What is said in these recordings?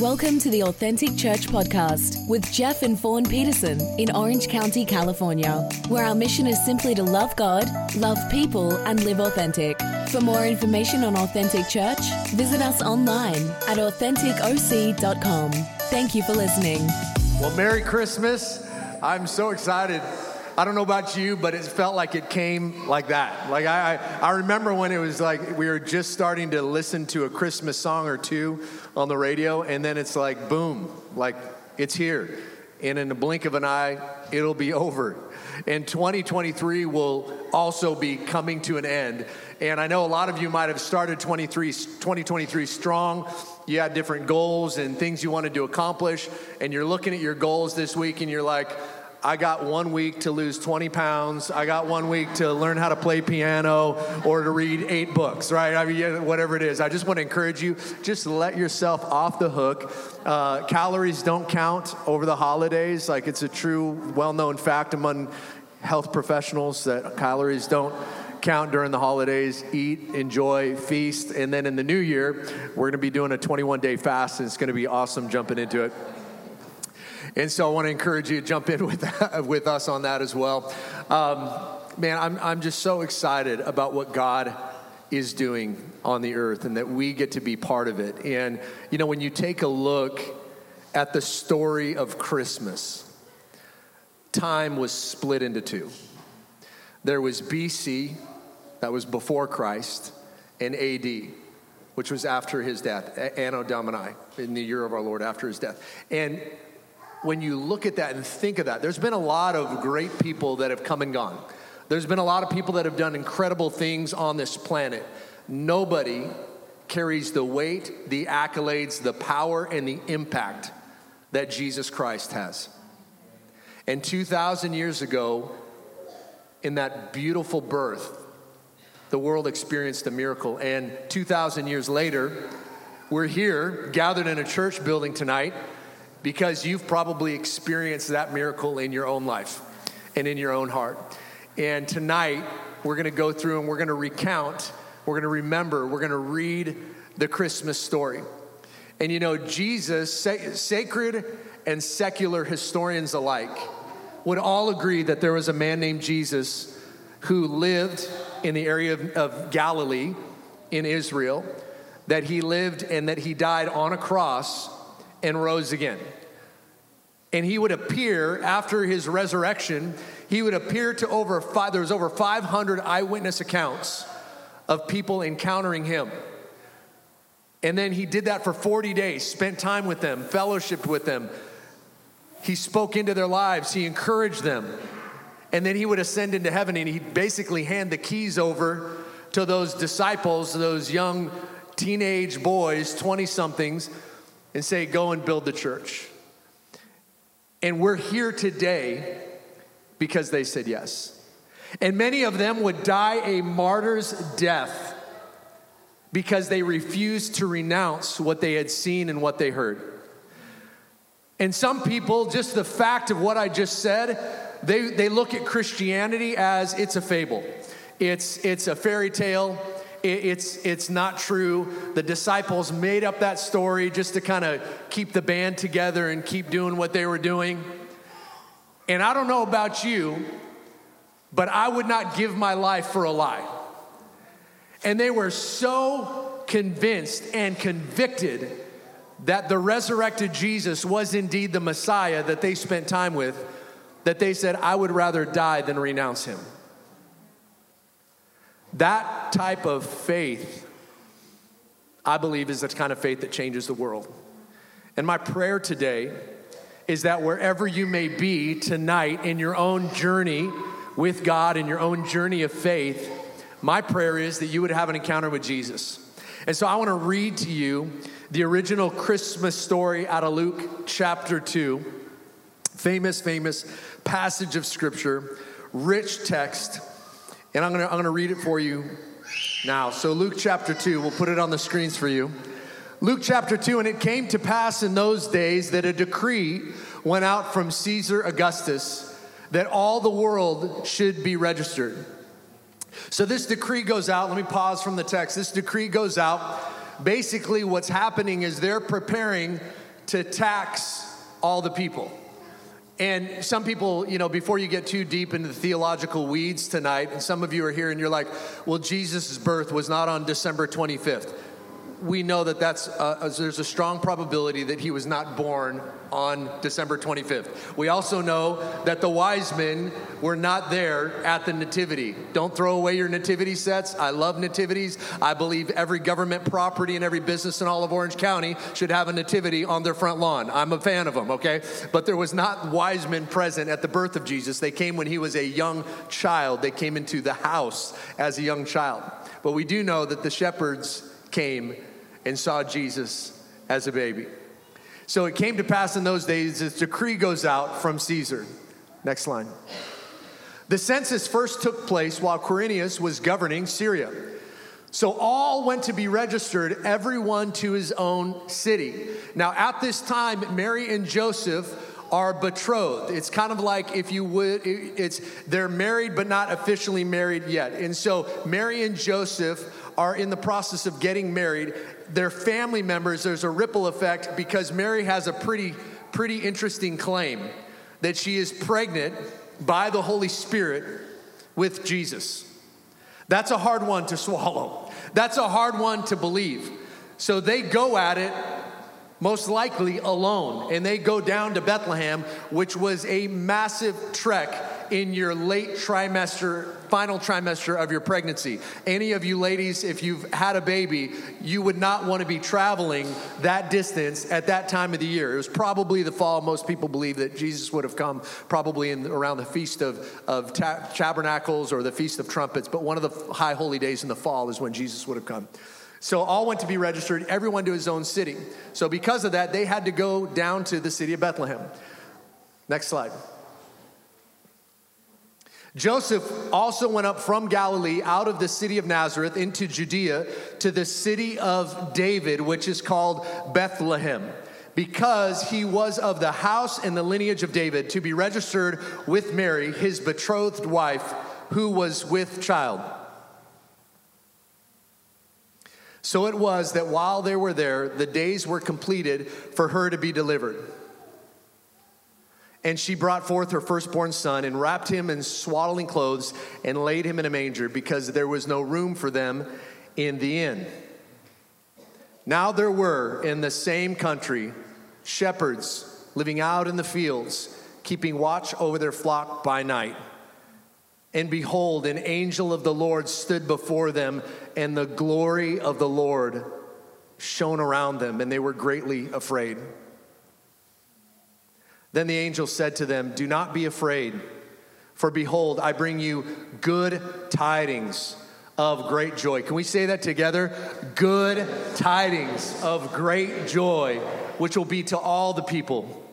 Welcome to the Authentic Church Podcast with Jeff and Fawn Peterson in Orange County, California, where our mission is simply to love God, love people, and live authentic. For more information on Authentic Church, visit us online at AuthenticOC.com. Thank you for listening. Well, Merry Christmas. I'm so excited. I don't know about you, but it felt like it came like that. Like I, I, remember when it was like we were just starting to listen to a Christmas song or two on the radio, and then it's like, boom, like it's here. And in the blink of an eye, it'll be over. And 2023 will also be coming to an end. And I know a lot of you might have started 23, 2023 strong. You had different goals and things you wanted to accomplish. And you're looking at your goals this week and you're like, I got one week to lose 20 pounds. I got one week to learn how to play piano or to read eight books, right? I mean, whatever it is. I just want to encourage you, just let yourself off the hook. Uh, calories don't count over the holidays. Like, it's a true, well known fact among health professionals that calories don't count during the holidays. Eat, enjoy, feast. And then in the new year, we're going to be doing a 21 day fast, and it's going to be awesome jumping into it. And so I want to encourage you to jump in with, with us on that as well. Um, man, I'm, I'm just so excited about what God is doing on the earth and that we get to be part of it. And, you know, when you take a look at the story of Christmas, time was split into two. There was BC, that was before Christ, and AD, which was after his death, Anno Domini, in the year of our Lord after his death. And when you look at that and think of that, there's been a lot of great people that have come and gone. There's been a lot of people that have done incredible things on this planet. Nobody carries the weight, the accolades, the power, and the impact that Jesus Christ has. And 2,000 years ago, in that beautiful birth, the world experienced a miracle. And 2,000 years later, we're here gathered in a church building tonight because you've probably experienced that miracle in your own life and in your own heart. And tonight, we're going to go through and we're going to recount, we're going to remember, we're going to read the Christmas story. And you know, Jesus, sacred and secular historians alike, would all agree that there was a man named Jesus who lived in the area of, of Galilee in Israel, that he lived and that he died on a cross and rose again. And he would appear after his resurrection, he would appear to over five, there was over 500 eyewitness accounts of people encountering him. And then he did that for 40 days, spent time with them, fellowshiped with them. He spoke into their lives, he encouraged them. And then he would ascend into heaven and he'd basically hand the keys over to those disciples, those young teenage boys, 20 somethings and say, Go and build the church. And we're here today because they said yes. And many of them would die a martyr's death because they refused to renounce what they had seen and what they heard. And some people, just the fact of what I just said, they, they look at Christianity as it's a fable, it's, it's a fairy tale, it's, it's not true. The disciples made up that story just to kind of keep the band together and keep doing what they were doing. And I don't know about you, but I would not give my life for a lie. And they were so convinced and convicted that the resurrected Jesus was indeed the Messiah that they spent time with that they said, I would rather die than renounce him. That type of faith, I believe, is the kind of faith that changes the world. And my prayer today is that wherever you may be tonight in your own journey with God, in your own journey of faith, my prayer is that you would have an encounter with Jesus. And so I want to read to you the original Christmas story out of Luke chapter 2. Famous, famous passage of scripture, rich text. And I'm gonna, I'm gonna read it for you now. So, Luke chapter 2, we'll put it on the screens for you. Luke chapter 2, and it came to pass in those days that a decree went out from Caesar Augustus that all the world should be registered. So, this decree goes out. Let me pause from the text. This decree goes out. Basically, what's happening is they're preparing to tax all the people. And some people, you know, before you get too deep into the theological weeds tonight, and some of you are here and you're like, well, Jesus' birth was not on December 25th we know that that's uh, there's a strong probability that he was not born on December 25th. We also know that the wise men were not there at the nativity. Don't throw away your nativity sets. I love nativities. I believe every government property and every business in all of Orange County should have a nativity on their front lawn. I'm a fan of them, okay? But there was not wise men present at the birth of Jesus. They came when he was a young child. They came into the house as a young child. But we do know that the shepherds came and saw Jesus as a baby. So it came to pass in those days, this decree goes out from Caesar. Next line. The census first took place while Quirinius was governing Syria. So all went to be registered, everyone to his own city. Now, at this time, Mary and Joseph are betrothed. It's kind of like if you would, it's they're married but not officially married yet. And so Mary and Joseph are in the process of getting married. Their family members, there's a ripple effect because Mary has a pretty, pretty interesting claim that she is pregnant by the Holy Spirit with Jesus. That's a hard one to swallow. That's a hard one to believe. So they go at it most likely alone, and they go down to Bethlehem, which was a massive trek in your late trimester, final trimester of your pregnancy. Any of you ladies, if you've had a baby, you would not want to be traveling that distance at that time of the year. It was probably the fall. Most people believe that Jesus would have come probably in around the Feast of, of Tabernacles or the Feast of Trumpets, but one of the high holy days in the fall is when Jesus would have come. So all went to be registered, everyone to his own city. So because of that, they had to go down to the city of Bethlehem. Next slide. Joseph also went up from Galilee out of the city of Nazareth into Judea to the city of David, which is called Bethlehem, because he was of the house and the lineage of David, to be registered with Mary, his betrothed wife, who was with child. So it was that while they were there, the days were completed for her to be delivered. And she brought forth her firstborn son and wrapped him in swaddling clothes and laid him in a manger because there was no room for them in the inn. Now there were in the same country shepherds living out in the fields, keeping watch over their flock by night. And behold, an angel of the Lord stood before them, and the glory of the Lord shone around them, and they were greatly afraid. Then the angel said to them, Do not be afraid, for behold, I bring you good tidings of great joy. Can we say that together? Good tidings of great joy, which will be to all the people.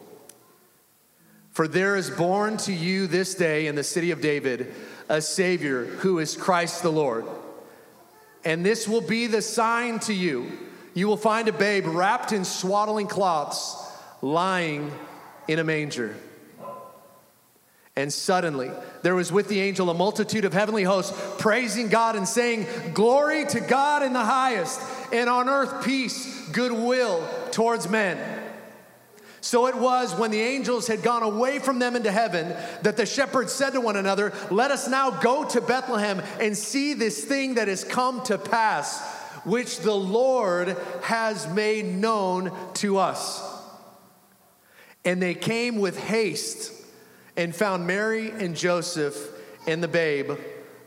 For there is born to you this day in the city of David a Savior who is Christ the Lord. And this will be the sign to you. You will find a babe wrapped in swaddling cloths, lying in a manger. And suddenly there was with the angel a multitude of heavenly hosts praising God and saying, Glory to God in the highest, and on earth peace, goodwill towards men. So it was when the angels had gone away from them into heaven that the shepherds said to one another, Let us now go to Bethlehem and see this thing that has come to pass, which the Lord has made known to us. And they came with haste and found Mary and Joseph and the babe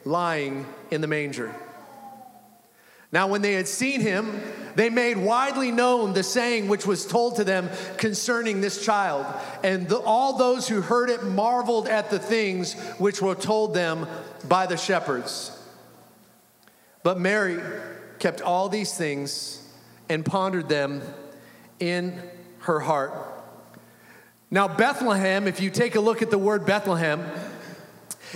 lying in the manger. Now, when they had seen him, they made widely known the saying which was told to them concerning this child. And the, all those who heard it marveled at the things which were told them by the shepherds. But Mary kept all these things and pondered them in her heart. Now, Bethlehem, if you take a look at the word Bethlehem,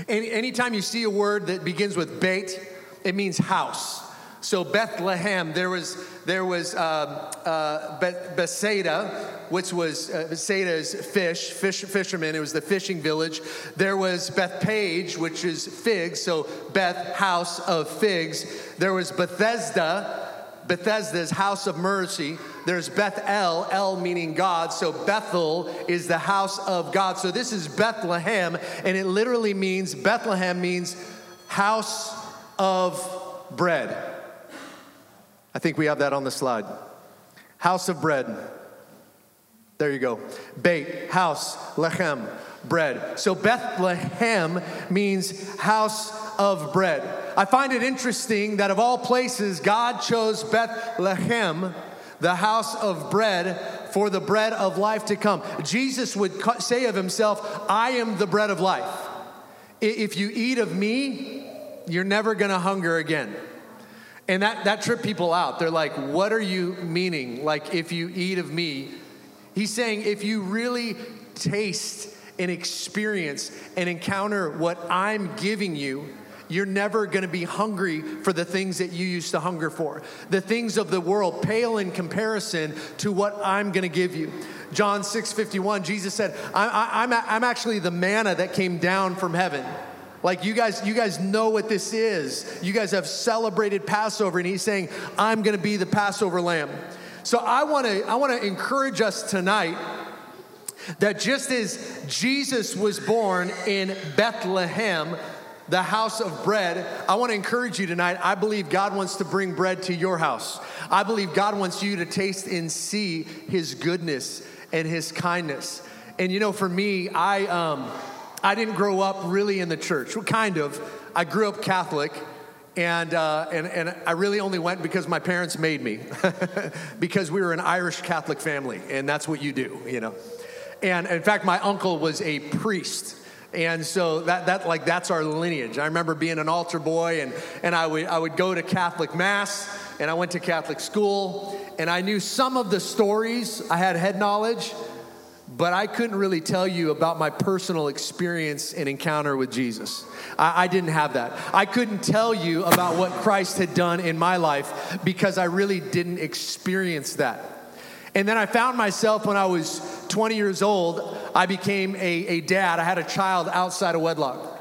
any, anytime you see a word that begins with Beit, it means house. So Bethlehem, there was there was um, uh, Bethsaida, which was uh, fish, fish fishermen. It was the fishing village. There was Bethphage, which is figs. So Beth, house of figs. There was Bethesda, Bethesda's house of mercy. There's Bethel, El meaning God. So Bethel is the house of God. So this is Bethlehem, and it literally means Bethlehem means house of bread. I think we have that on the slide. House of bread. There you go. Beit, house, lechem, bread. So Bethlehem means house of bread. I find it interesting that of all places, God chose Bethlehem, the house of bread, for the bread of life to come. Jesus would say of himself, I am the bread of life. If you eat of me, you're never gonna hunger again. And that, that tripped people out. They're like, What are you meaning? Like, if you eat of me, he's saying, if you really taste and experience and encounter what I'm giving you, you're never going to be hungry for the things that you used to hunger for. The things of the world pale in comparison to what I'm going to give you. John 6 51, Jesus said, I, am I'm, I'm actually the manna that came down from heaven. Like you guys, you guys know what this is. You guys have celebrated Passover, and he's saying, I'm gonna be the Passover lamb. So I wanna, I wanna encourage us tonight that just as Jesus was born in Bethlehem, the house of bread, I want to encourage you tonight. I believe God wants to bring bread to your house. I believe God wants you to taste and see his goodness and his kindness. And you know, for me, I um, I didn't grow up really in the church. Well, kind of. I grew up Catholic. And, uh, and, and I really only went because my parents made me, because we were an Irish Catholic family, and that's what you do, you know. And in fact, my uncle was a priest. And so that, that like that's our lineage. I remember being an altar boy and, and I would I would go to Catholic Mass and I went to Catholic school and I knew some of the stories. I had head knowledge, but I couldn't really tell you about my personal experience and encounter with Jesus. I, I, didn't have that. I couldn't tell you about what Christ had done in my life because I really didn't experience that. And then I found myself when I was 20 years old, I became a, a dad. I had a child outside of wedlock.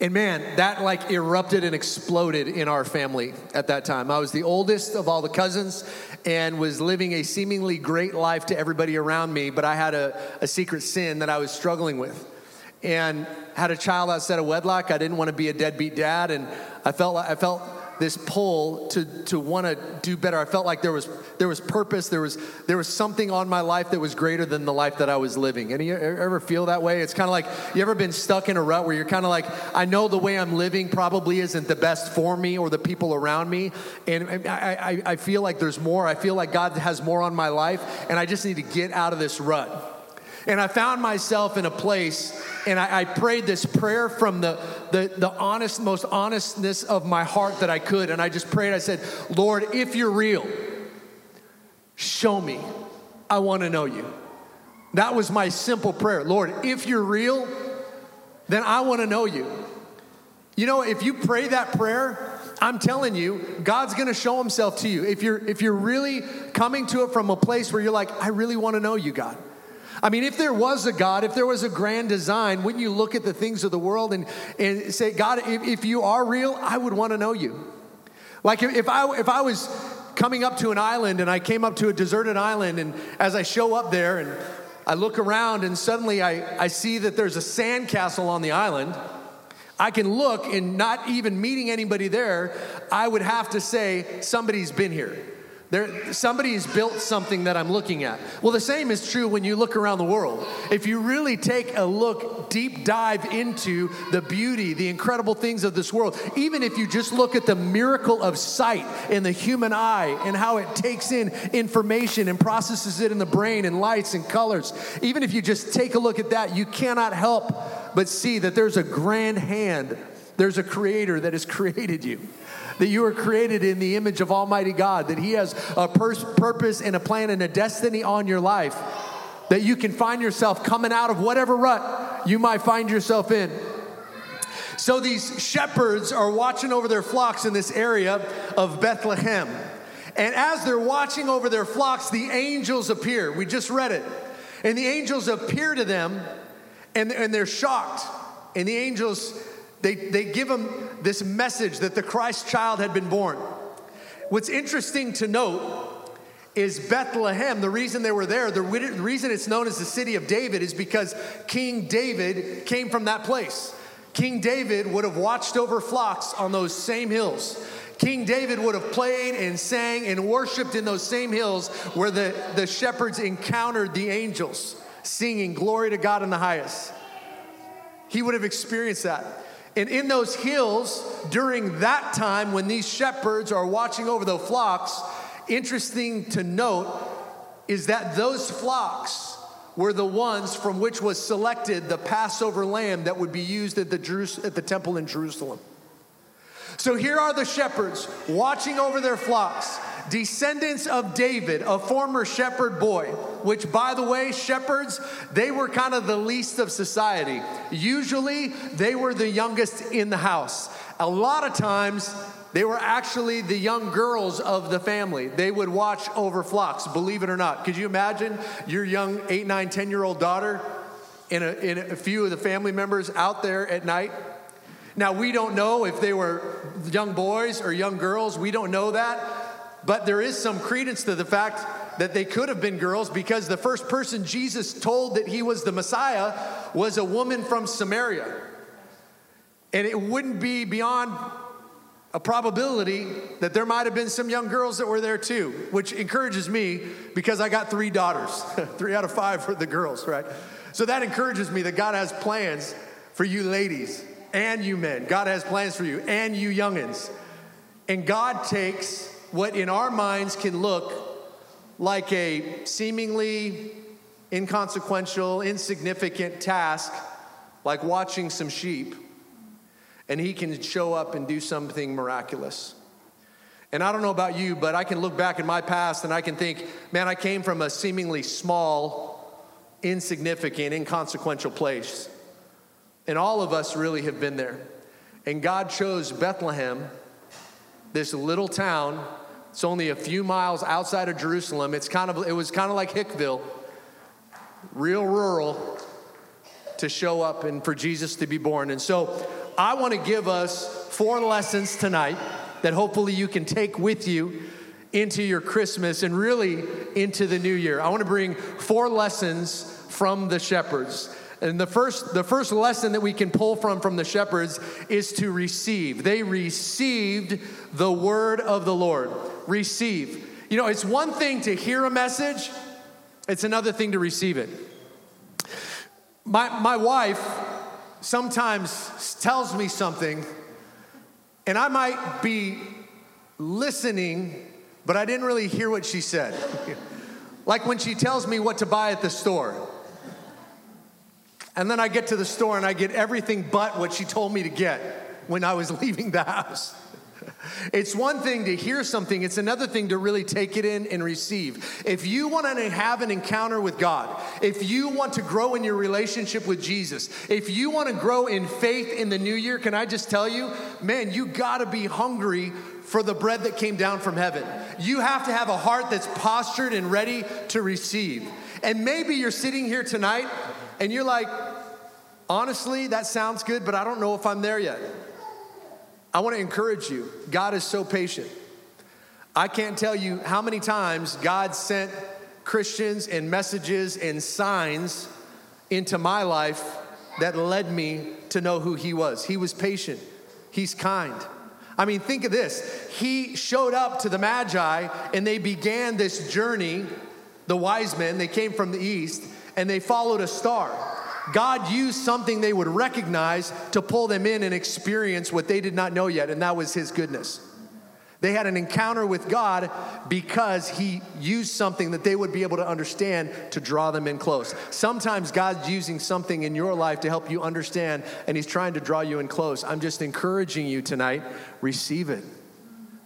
And man, that like erupted and exploded in our family at that time. I was the oldest of all the cousins and was living a seemingly great life to everybody around me, but I had a, a secret sin that I was struggling with. And had a child outside of wedlock. I didn't want to be a deadbeat dad, and I felt like, I felt this pull to, to want to do better. I felt like there was, there was purpose, there was, there was something on my life that was greater than the life that I was living. Any ever feel that way? It's kind of like, you ever been stuck in a rut where you're kind of like, I know the way I'm living probably isn't the best for me or the people around me. And I, I, I feel like there's more. I feel like God has more on my life, and I just need to get out of this rut. And I found myself in a place, and I, I prayed this prayer from the, the, the honest, most honestness of my heart that I could. And I just prayed, I said, Lord, if you're real, show me. I want to know you. That was my simple prayer. Lord, if you're real, then I want to know you. You know, if you pray that prayer, I'm telling you, God's going to show himself to you. If you're if you're really coming to it from a place where you're like, I really want to know you, God. I mean, if there was a God, if there was a grand design, wouldn't you look at the things of the world and, and say, God, if, if you are real, I would want to know you. Like if I, if I was coming up to an island and I came up to a deserted island, and as I show up there and I look around and suddenly I, I see that there's a sandcastle on the island, I can look and not even meeting anybody there, I would have to say, somebody's been here. There, somebody has built something that I'm looking at. Well, the same is true when you look around the world. If you really take a look, deep dive into the beauty, the incredible things of this world, even if you just look at the miracle of sight in the human eye and how it takes in information and processes it in the brain and lights and colors, even if you just take a look at that, you cannot help but see that there's a grand hand, there's a creator that has created you that you are created in the image of Almighty God, that He has a purpose and a plan and a destiny on your life, that you can find yourself coming out of whatever rut you might find yourself in. So these shepherds are watching over their flocks in this area of Bethlehem. And as they're watching over their flocks, the angels appear. We just read it. And the angels appear to them and, and they're shocked. And the angels they, they give him this message that the Christ child had been born. What's interesting to note is Bethlehem. The reason they were there, the reason it's known as the city of David, is because King David came from that place. King David would have watched over flocks on those same hills. King David would have played and sang and worshiped in those same hills where the, the shepherds encountered the angels singing glory to God in the highest. He would have experienced that. And in those hills, during that time when these shepherds are watching over the flocks, interesting to note is that those flocks were the ones from which was selected the Passover lamb that would be used at the, Jerus- at the temple in Jerusalem. So here are the shepherds watching over their flocks, descendants of David, a former shepherd boy, which, by the way, shepherds, they were kind of the least of society. Usually, they were the youngest in the house. A lot of times, they were actually the young girls of the family. They would watch over flocks, believe it or not. Could you imagine your young eight, nine, 10 year old daughter and a, in a few of the family members out there at night? Now, we don't know if they were young boys or young girls. We don't know that. But there is some credence to the fact that they could have been girls because the first person Jesus told that he was the Messiah was a woman from Samaria. And it wouldn't be beyond a probability that there might have been some young girls that were there too, which encourages me because I got three daughters. three out of five for the girls, right? So that encourages me that God has plans for you ladies and you men. God has plans for you and you youngins. And God takes what in our minds can look like a seemingly inconsequential, insignificant task, like watching some sheep and he can show up and do something miraculous. And I don't know about you, but I can look back in my past and I can think, man, I came from a seemingly small, insignificant, inconsequential place. And all of us really have been there. And God chose Bethlehem, this little town. It's only a few miles outside of Jerusalem. It's kind of, it was kind of like Hickville, real rural, to show up and for Jesus to be born. And so I want to give us four lessons tonight that hopefully you can take with you into your Christmas and really into the new year. I want to bring four lessons from the shepherds. And the first, the first lesson that we can pull from from the shepherds is to receive. They received the word of the Lord. Receive. You know, it's one thing to hear a message, it's another thing to receive it. My, my wife sometimes tells me something, and I might be listening, but I didn't really hear what she said. like when she tells me what to buy at the store. And then I get to the store and I get everything but what she told me to get when I was leaving the house. It's one thing to hear something, it's another thing to really take it in and receive. If you want to have an encounter with God, if you want to grow in your relationship with Jesus, if you want to grow in faith in the new year, can I just tell you, man, you got to be hungry for the bread that came down from heaven. You have to have a heart that's postured and ready to receive. And maybe you're sitting here tonight and you're like, honestly, that sounds good, but I don't know if I'm there yet. I want to encourage you. God is so patient. I can't tell you how many times God sent Christians and messages and signs into my life that led me to know who He was. He was patient, He's kind. I mean, think of this. He showed up to the Magi and they began this journey, the wise men, they came from the east and they followed a star. God used something they would recognize to pull them in and experience what they did not know yet, and that was His goodness. They had an encounter with God because He used something that they would be able to understand to draw them in close. Sometimes God's using something in your life to help you understand, and He's trying to draw you in close. I'm just encouraging you tonight receive it.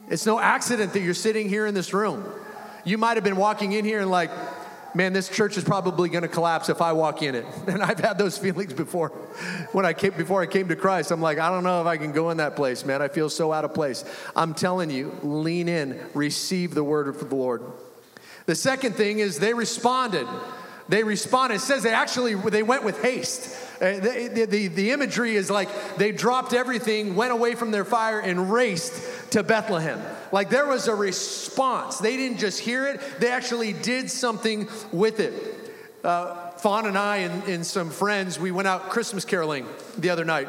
It's no accident that you're sitting here in this room. You might have been walking in here and, like, man, this church is probably going to collapse if I walk in it. And I've had those feelings before. When I came before I came to Christ, I'm like, I don't know if I can go in that place, man. I feel so out of place. I'm telling you, lean in, receive the word of the Lord. The second thing is they responded. They responded. It says they actually they went with haste. Uh, the, the, the imagery is like they dropped everything, went away from their fire, and raced to Bethlehem. Like there was a response. They didn't just hear it, they actually did something with it. Uh, Fawn and I and, and some friends, we went out Christmas caroling the other night.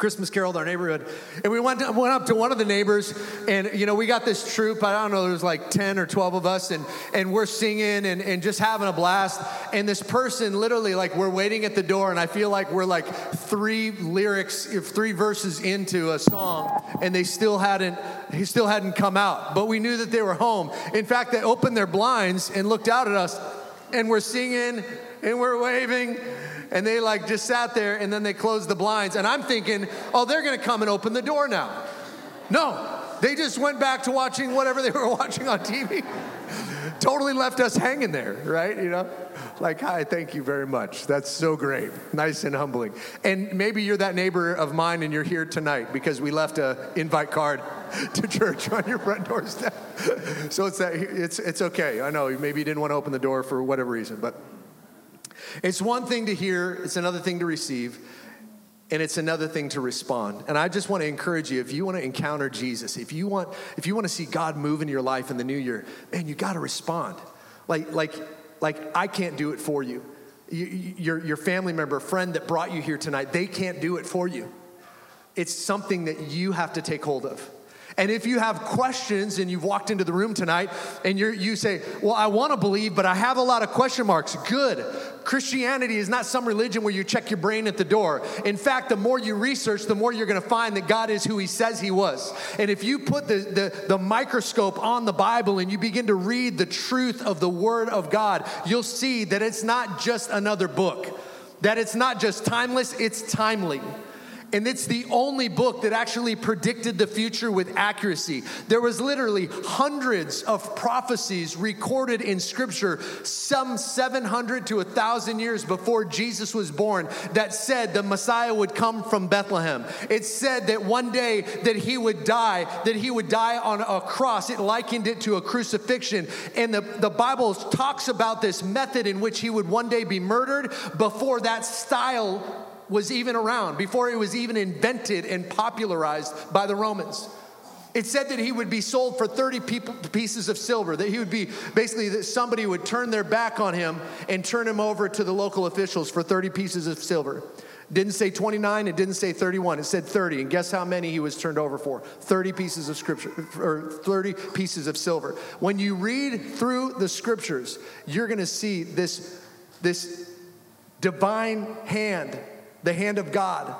Christmas carol in our neighborhood. And we went, to, went up to one of the neighbors, and you know, we got this troop. I don't know, there's like 10 or 12 of us, and, and we're singing and, and just having a blast. And this person, literally, like, we're waiting at the door, and I feel like we're like three lyrics, three verses into a song, and they still hadn't, he still hadn't come out. But we knew that they were home. In fact, they opened their blinds and looked out at us, and we're singing and we're waving and they like just sat there and then they closed the blinds. And I'm thinking, oh, they're gonna come and open the door now. No, they just went back to watching whatever they were watching on TV. totally left us hanging there, right? You know? Like, hi, thank you very much. That's so great. Nice and humbling. And maybe you're that neighbor of mine and you're here tonight because we left a invite card to church on your front doorstep. so it's that it's it's okay. I know maybe you didn't want to open the door for whatever reason, but it's one thing to hear, it's another thing to receive, and it's another thing to respond. And I just want to encourage you if you want to encounter Jesus, if you want if you want to see God move in your life in the new year, man, you got to respond. Like like like I can't do it for you. you. Your your family member, friend that brought you here tonight, they can't do it for you. It's something that you have to take hold of. And if you have questions and you've walked into the room tonight and you you say, Well, I want to believe, but I have a lot of question marks, good. Christianity is not some religion where you check your brain at the door. In fact, the more you research, the more you're going to find that God is who He says He was. And if you put the, the, the microscope on the Bible and you begin to read the truth of the Word of God, you'll see that it's not just another book, that it's not just timeless, it's timely. And it's the only book that actually predicted the future with accuracy. There was literally hundreds of prophecies recorded in scripture some 700 to 1000 years before Jesus was born that said the Messiah would come from Bethlehem. It said that one day that he would die, that he would die on a cross. It likened it to a crucifixion. And the, the Bible talks about this method in which he would one day be murdered before that style was even around, before it was even invented and popularized by the Romans. It said that he would be sold for 30 people, pieces of silver, that he would be basically that somebody would turn their back on him and turn him over to the local officials for 30 pieces of silver. Didn't say 29, it didn't say 31, it said 30. And guess how many he was turned over for? 30 pieces of scripture, or 30 pieces of silver. When you read through the scriptures, you're gonna see this, this divine hand the hand of God,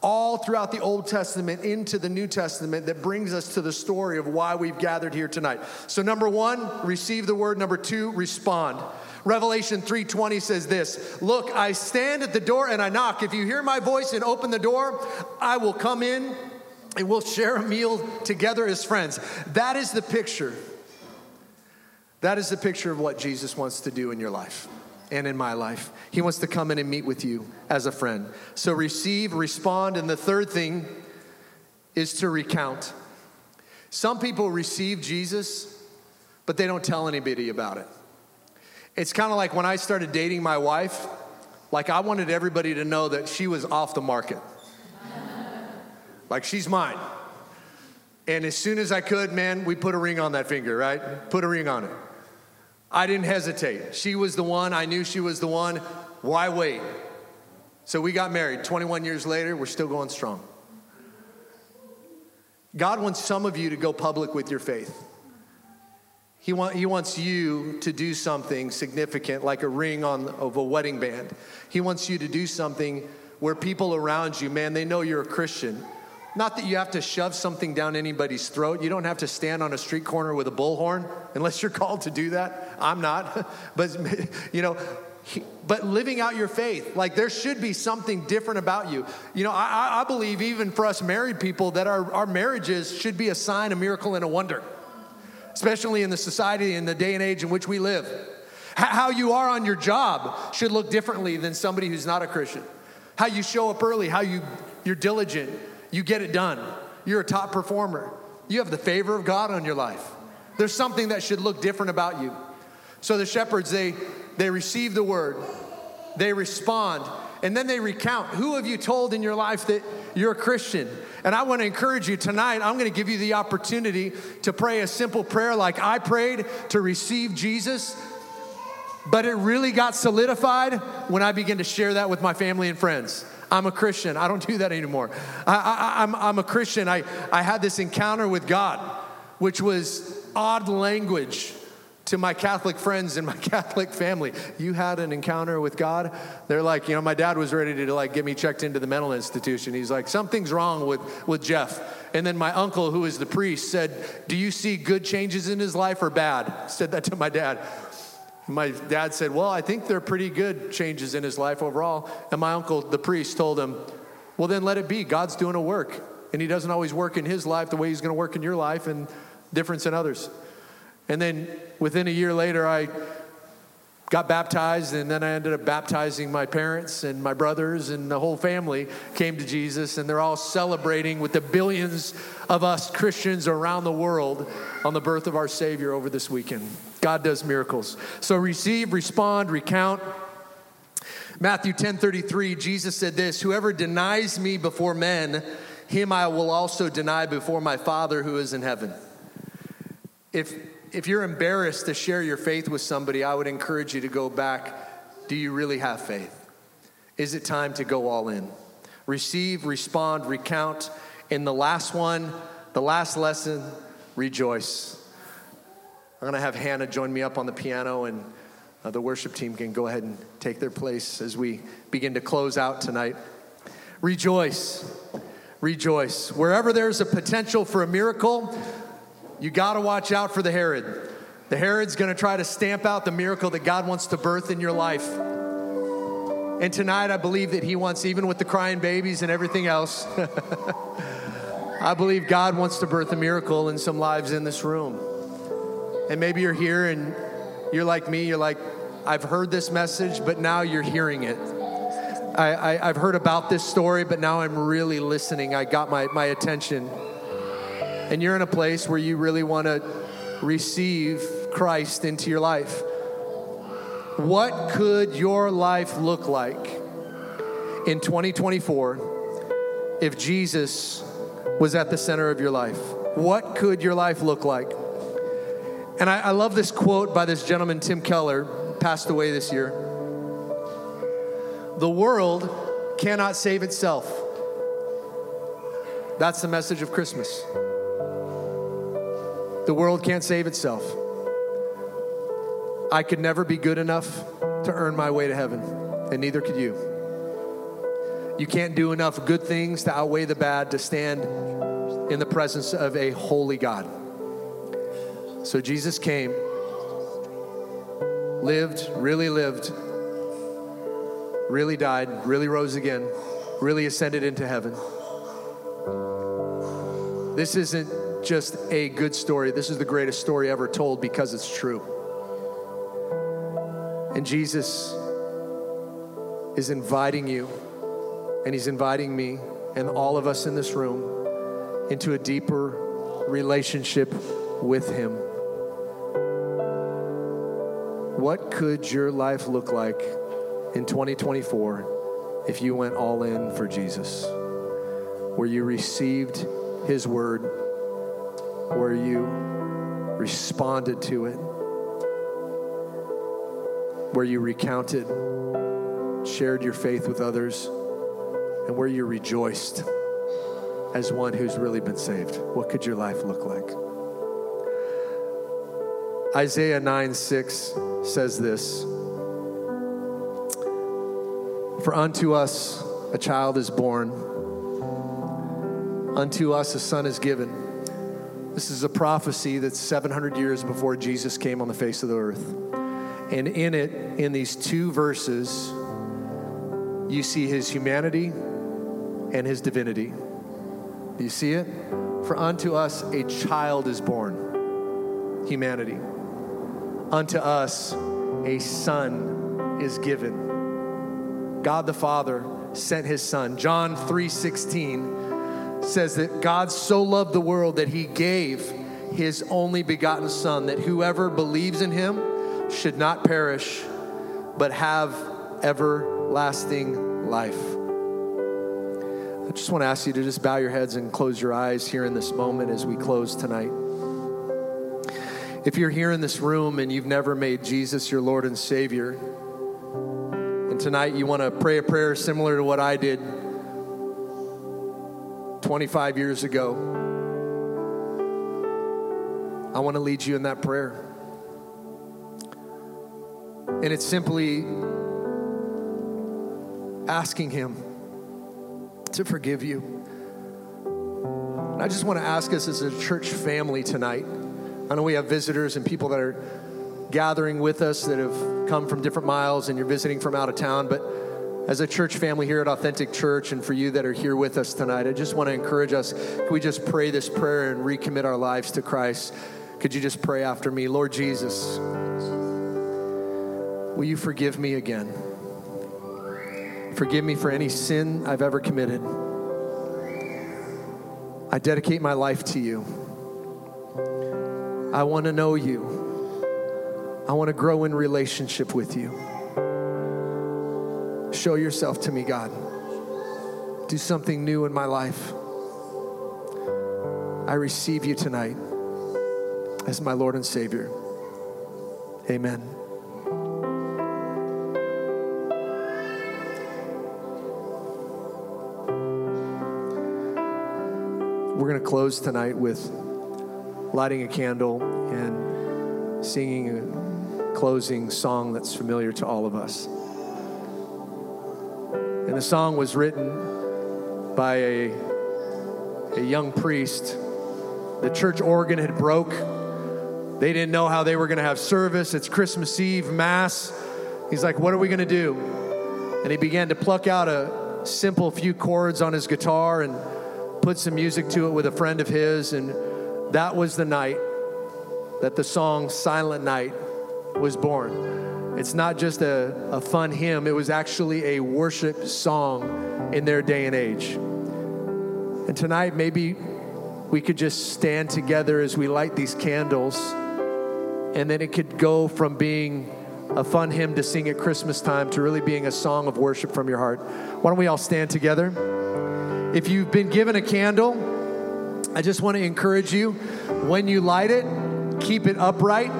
all throughout the Old Testament into the New Testament that brings us to the story of why we've gathered here tonight. So number 1, receive the word, number 2, respond. Revelation 3:20 says this, "Look, I stand at the door and I knock. If you hear my voice and open the door, I will come in and we'll share a meal together as friends." That is the picture. That is the picture of what Jesus wants to do in your life and in my life. He wants to come in and meet with you as a friend. So receive, respond, and the third thing is to recount. Some people receive Jesus, but they don't tell anybody about it. It's kind of like when I started dating my wife, like I wanted everybody to know that she was off the market. like she's mine. And as soon as I could, man, we put a ring on that finger, right? Put a ring on it. I didn't hesitate. She was the one. I knew she was the one. Why wait? So we got married. 21 years later, we're still going strong. God wants some of you to go public with your faith. He, want, he wants you to do something significant, like a ring on, of a wedding band. He wants you to do something where people around you, man, they know you're a Christian. Not that you have to shove something down anybody's throat. You don't have to stand on a street corner with a bullhorn unless you're called to do that. I'm not. But, you know, but living out your faith, like there should be something different about you. You know, I, I believe even for us married people that our, our marriages should be a sign, a miracle, and a wonder, especially in the society in the day and age in which we live. How you are on your job should look differently than somebody who's not a Christian. How you show up early, how you, you're diligent, you get it done. You're a top performer. You have the favor of God on your life. There's something that should look different about you. So the shepherds, they, they receive the word, they respond, And then they recount who have you told in your life that you're a Christian? And I want to encourage you tonight, I'm going to give you the opportunity to pray a simple prayer like I prayed to receive Jesus. But it really got solidified when I began to share that with my family and friends. I'm a Christian. I don't do that anymore. I, am I'm, I'm a Christian. I, I had this encounter with God, which was odd language to my Catholic friends and my Catholic family. You had an encounter with God? They're like, you know, my dad was ready to like get me checked into the mental institution. He's like, something's wrong with, with Jeff. And then my uncle, who is the priest, said, Do you see good changes in his life or bad? Said that to my dad. My dad said, Well, I think they're pretty good changes in his life overall. And my uncle, the priest, told him, Well, then let it be. God's doing a work. And he doesn't always work in his life the way he's going to work in your life and difference in others. And then within a year later, I got baptized, and then I ended up baptizing my parents and my brothers, and the whole family came to Jesus, and they're all celebrating with the billions of us Christians around the world on the birth of our Savior over this weekend. God does miracles. So receive, respond, recount. Matthew 10 33, Jesus said this Whoever denies me before men, him I will also deny before my Father who is in heaven. If if you're embarrassed to share your faith with somebody, I would encourage you to go back. Do you really have faith? Is it time to go all in? Receive, respond, recount. In the last one, the last lesson, rejoice. I'm going to have Hannah join me up on the piano, and uh, the worship team can go ahead and take their place as we begin to close out tonight. Rejoice. Rejoice. Wherever there's a potential for a miracle, you got to watch out for the Herod. The Herod's going to try to stamp out the miracle that God wants to birth in your life. And tonight, I believe that He wants, even with the crying babies and everything else, I believe God wants to birth a miracle in some lives in this room. And maybe you're here and you're like me, you're like, I've heard this message, but now you're hearing it. I, I, have heard about this story, but now I'm really listening. I got my, my attention and you're in a place where you really want to receive Christ into your life, what could your life look like in 2024 if Jesus was at the center of your life? What could your life look like? And I, I love this quote by this gentleman, Tim Keller, passed away this year. The world cannot save itself. That's the message of Christmas. The world can't save itself. I could never be good enough to earn my way to heaven, and neither could you. You can't do enough good things to outweigh the bad to stand in the presence of a holy God. So Jesus came, lived, really lived, really died, really rose again, really ascended into heaven. This isn't just a good story. This is the greatest story ever told because it's true. And Jesus is inviting you, and He's inviting me and all of us in this room into a deeper relationship with Him. What could your life look like in 2024 if you went all in for Jesus? Where you received His word where you responded to it, where you recounted, shared your faith with others, and where you rejoiced as one who's really been saved. What could your life look like? Isaiah 9 6 says this For unto us a child is born, unto us a son is given this is a prophecy that's 700 years before Jesus came on the face of the earth. And in it, in these two verses, you see his humanity and his divinity. Do you see it? For unto us a child is born, humanity. Unto us a son is given. God the Father sent his son. John 3 16 says that God so loved the world that he gave his only begotten Son, that whoever believes in him should not perish, but have everlasting life. I just want to ask you to just bow your heads and close your eyes here in this moment as we close tonight. If you're here in this room and you've never made Jesus your Lord and Savior, and tonight you want to pray a prayer similar to what I did 25 years ago, I want to lead you in that prayer. And it's simply asking Him to forgive you. And I just want to ask us as a church family tonight. I know we have visitors and people that are gathering with us that have come from different miles and you're visiting from out of town, but as a church family here at Authentic Church, and for you that are here with us tonight, I just want to encourage us. Can we just pray this prayer and recommit our lives to Christ? Could you just pray after me? Lord Jesus, will you forgive me again? Forgive me for any sin I've ever committed. I dedicate my life to you. I want to know you. I want to grow in relationship with you. Show yourself to me, God. Do something new in my life. I receive you tonight as my Lord and Savior. Amen. We're going to close tonight with lighting a candle and singing a closing song that's familiar to all of us. And the song was written by a, a young priest. The church organ had broke. They didn't know how they were going to have service. It's Christmas Eve, Mass. He's like, What are we going to do? And he began to pluck out a simple few chords on his guitar and put some music to it with a friend of his. And that was the night that the song Silent Night was born. It's not just a, a fun hymn, it was actually a worship song in their day and age. And tonight, maybe we could just stand together as we light these candles, and then it could go from being a fun hymn to sing at Christmas time to really being a song of worship from your heart. Why don't we all stand together? If you've been given a candle, I just want to encourage you when you light it, keep it upright.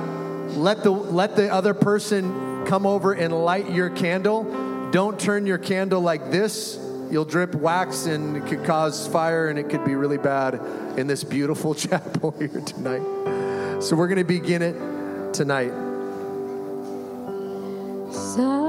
Let the let the other person come over and light your candle. Don't turn your candle like this. You'll drip wax and it could cause fire and it could be really bad in this beautiful chapel here tonight. So we're going to begin it tonight. So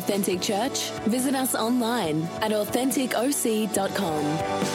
Authentic Church, visit us online at AuthenticOC.com.